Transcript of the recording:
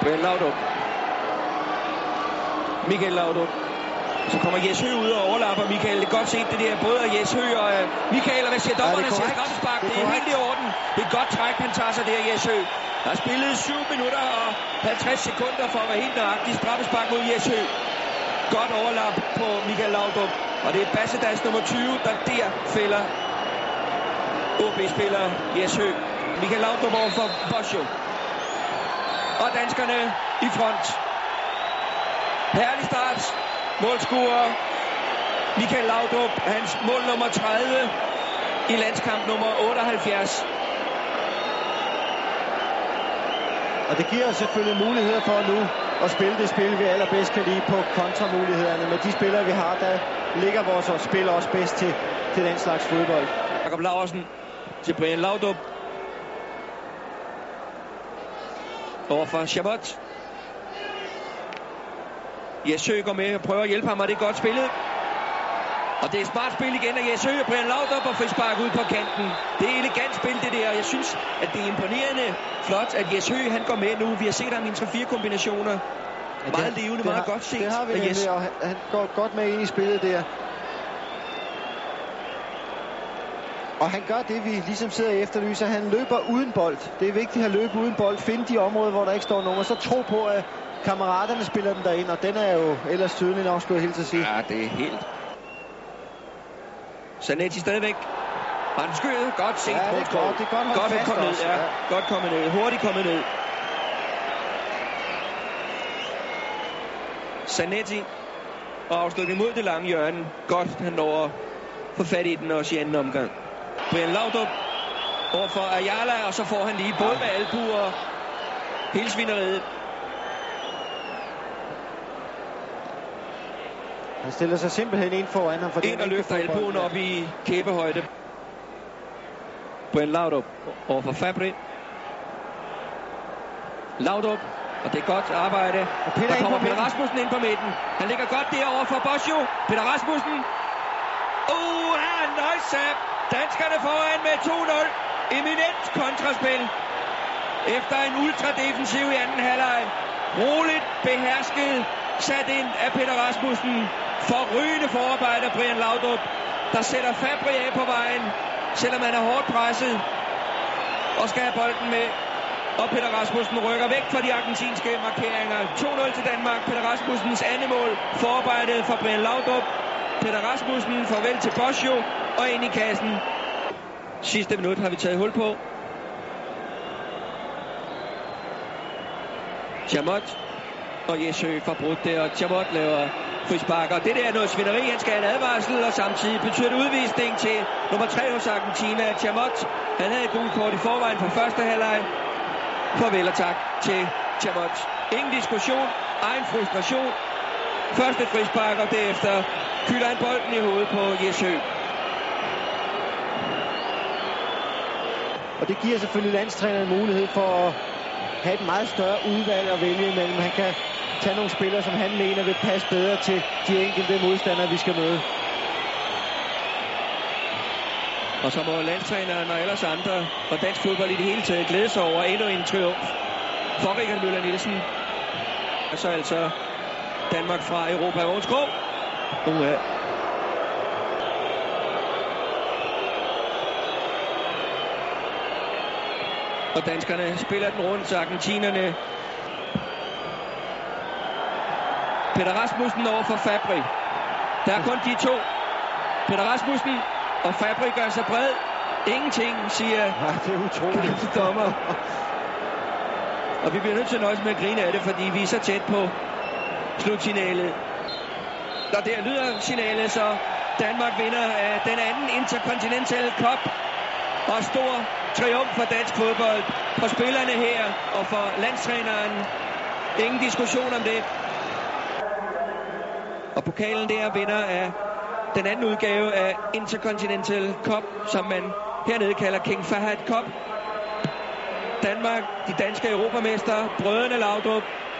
Brian Laudrup. Michael Laudrup. Så kommer Jes Høgh ud og overlapper Michael. Det er godt set det der, både af Jes Høgh og uh, Michael. Og hvad siger dommerne? Ja, siger straffespark. Det, det er helt i orden. Det er godt træk, han tager sig der, Jes Høgh. Der er spillet 7 minutter og 50 sekunder for at være helt nøjagtig. Straffespark mod Jes Høgh. Godt overlap på Michael Laudrup. Og det er Bassedas nummer 20, der der fælder OB-spiller Jes Høgh. Michael Laudrup over for Bosjo. Og danskerne i front. Herlig start. Målscorer Michael Laudrup. Hans mål nummer 30 i landskamp nummer 78. Og det giver os selvfølgelig muligheder for nu at spille det spil, vi allerbedst kan lide på kontramulighederne. Med de spillere, vi har, der ligger vores spil også bedst til, til den slags fodbold. Jakob Laversen til Brian Laudrup. Overfor Chabot. Jesø går med og prøver at hjælpe ham, og det er godt spillet. Og det er smart spil igen af Jesø og Brian Laudrup og frispark ud på kanten. Det er elegant spil, det der. Jeg synes, at det er imponerende flot, at Jesø han går med nu. Vi har set ham i en 3-4 kombinationer. Ja, meget det, levende, det meget har, godt set. Det har vi nemlig, og han går godt med ind i spillet der. Og han gør det, vi ligesom sidder og efterlyser. Han løber uden bold. Det er vigtigt at løbe uden bold. Finde de områder, hvor der ikke står nogen. Og så tro på, at kammeraterne spiller den derind. Og den er jo ellers tydelig nok, skulle jeg helt til at sige. Ja, det er helt. Zanetti stadigvæk. Han skød. Godt set. Ja, det er godt. Det er godt, godt kommet ned. Ja. Ja. Godt kommet ned. Hurtigt kommet ned. Zanetti. Og afslutning mod det lange hjørne. Godt, han når at få fat i den også i anden omgang. Brian Laudrup over for Ayala, og så får han lige både med albuer og hele svineriet. Han stiller sig simpelthen ind foran ham. For En og løfter albuen op i kæbehøjde. Brian Laudrup over for Fabri. Laudrup, og det er godt arbejde. Og Peter der ind kommer Peter. Rasmussen ind på midten. Han ligger godt derovre for Bosjo. Peter Rasmussen. Uh, her er Nøjsab. Danskerne foran med 2-0. Eminent kontraspil. Efter en ultradefensiv i anden halvleg. Roligt behersket. Sat ind af Peter Rasmussen. Forrygende forarbejde Brian Laudrup. Der sætter Fabri af på vejen. Selvom han er hårdt presset. Og skal have bolden med. Og Peter Rasmussen rykker væk fra de argentinske markeringer. 2-0 til Danmark. Peter Rasmussens andet mål. Forarbejdet for Brian Laudrup. Peter Rasmussen farvel til Bosjo og ind i kassen. Sidste minut har vi taget hul på. Chamot og Jesø får brudt det, og Chamot laver frispark. Og det der er noget svineri, han skal have en advarsel, og samtidig betyder det udvisning til nummer 3 hos Argentina, Chamot. Han havde et gult kort i forvejen fra første halvleg. Farvel og tak til Chamot. Ingen diskussion, egen frustration. Første frispark, og derefter kylder han bolden i hovedet på Jesø. Og det giver selvfølgelig landstræneren mulighed for at have et meget større udvalg at vælge imellem. Han kan tage nogle spillere, som han mener vil passe bedre til de enkelte modstandere, vi skal møde. Og så må landstræneren og ellers andre og dansk fodbold i det hele taget glæde sig over endnu en triumf for Richard Møller Nielsen. Og så altså Danmark fra Europa Grå. Uh, Og danskerne spiller den rundt, så argentinerne Peter Rasmussen over for Fabri. Der er kun de to. Peter Rasmussen og Fabri gør sig bred. Ingenting, siger Nej, det er utroligt. dommer. Og vi bliver nødt til at nøjes med at grine af det, fordi vi er så tæt på slutsignalet. Og der lyder signalet, så Danmark vinder af den anden Intercontinental Cup. Og stor triumf for dansk fodbold. For spillerne her og for landstræneren. Ingen diskussion om det. Og pokalen der vinder af den anden udgave af Intercontinental Cup, som man hernede kalder King Fahad Cup. Danmark, de danske europamester, brødrene Laudrup,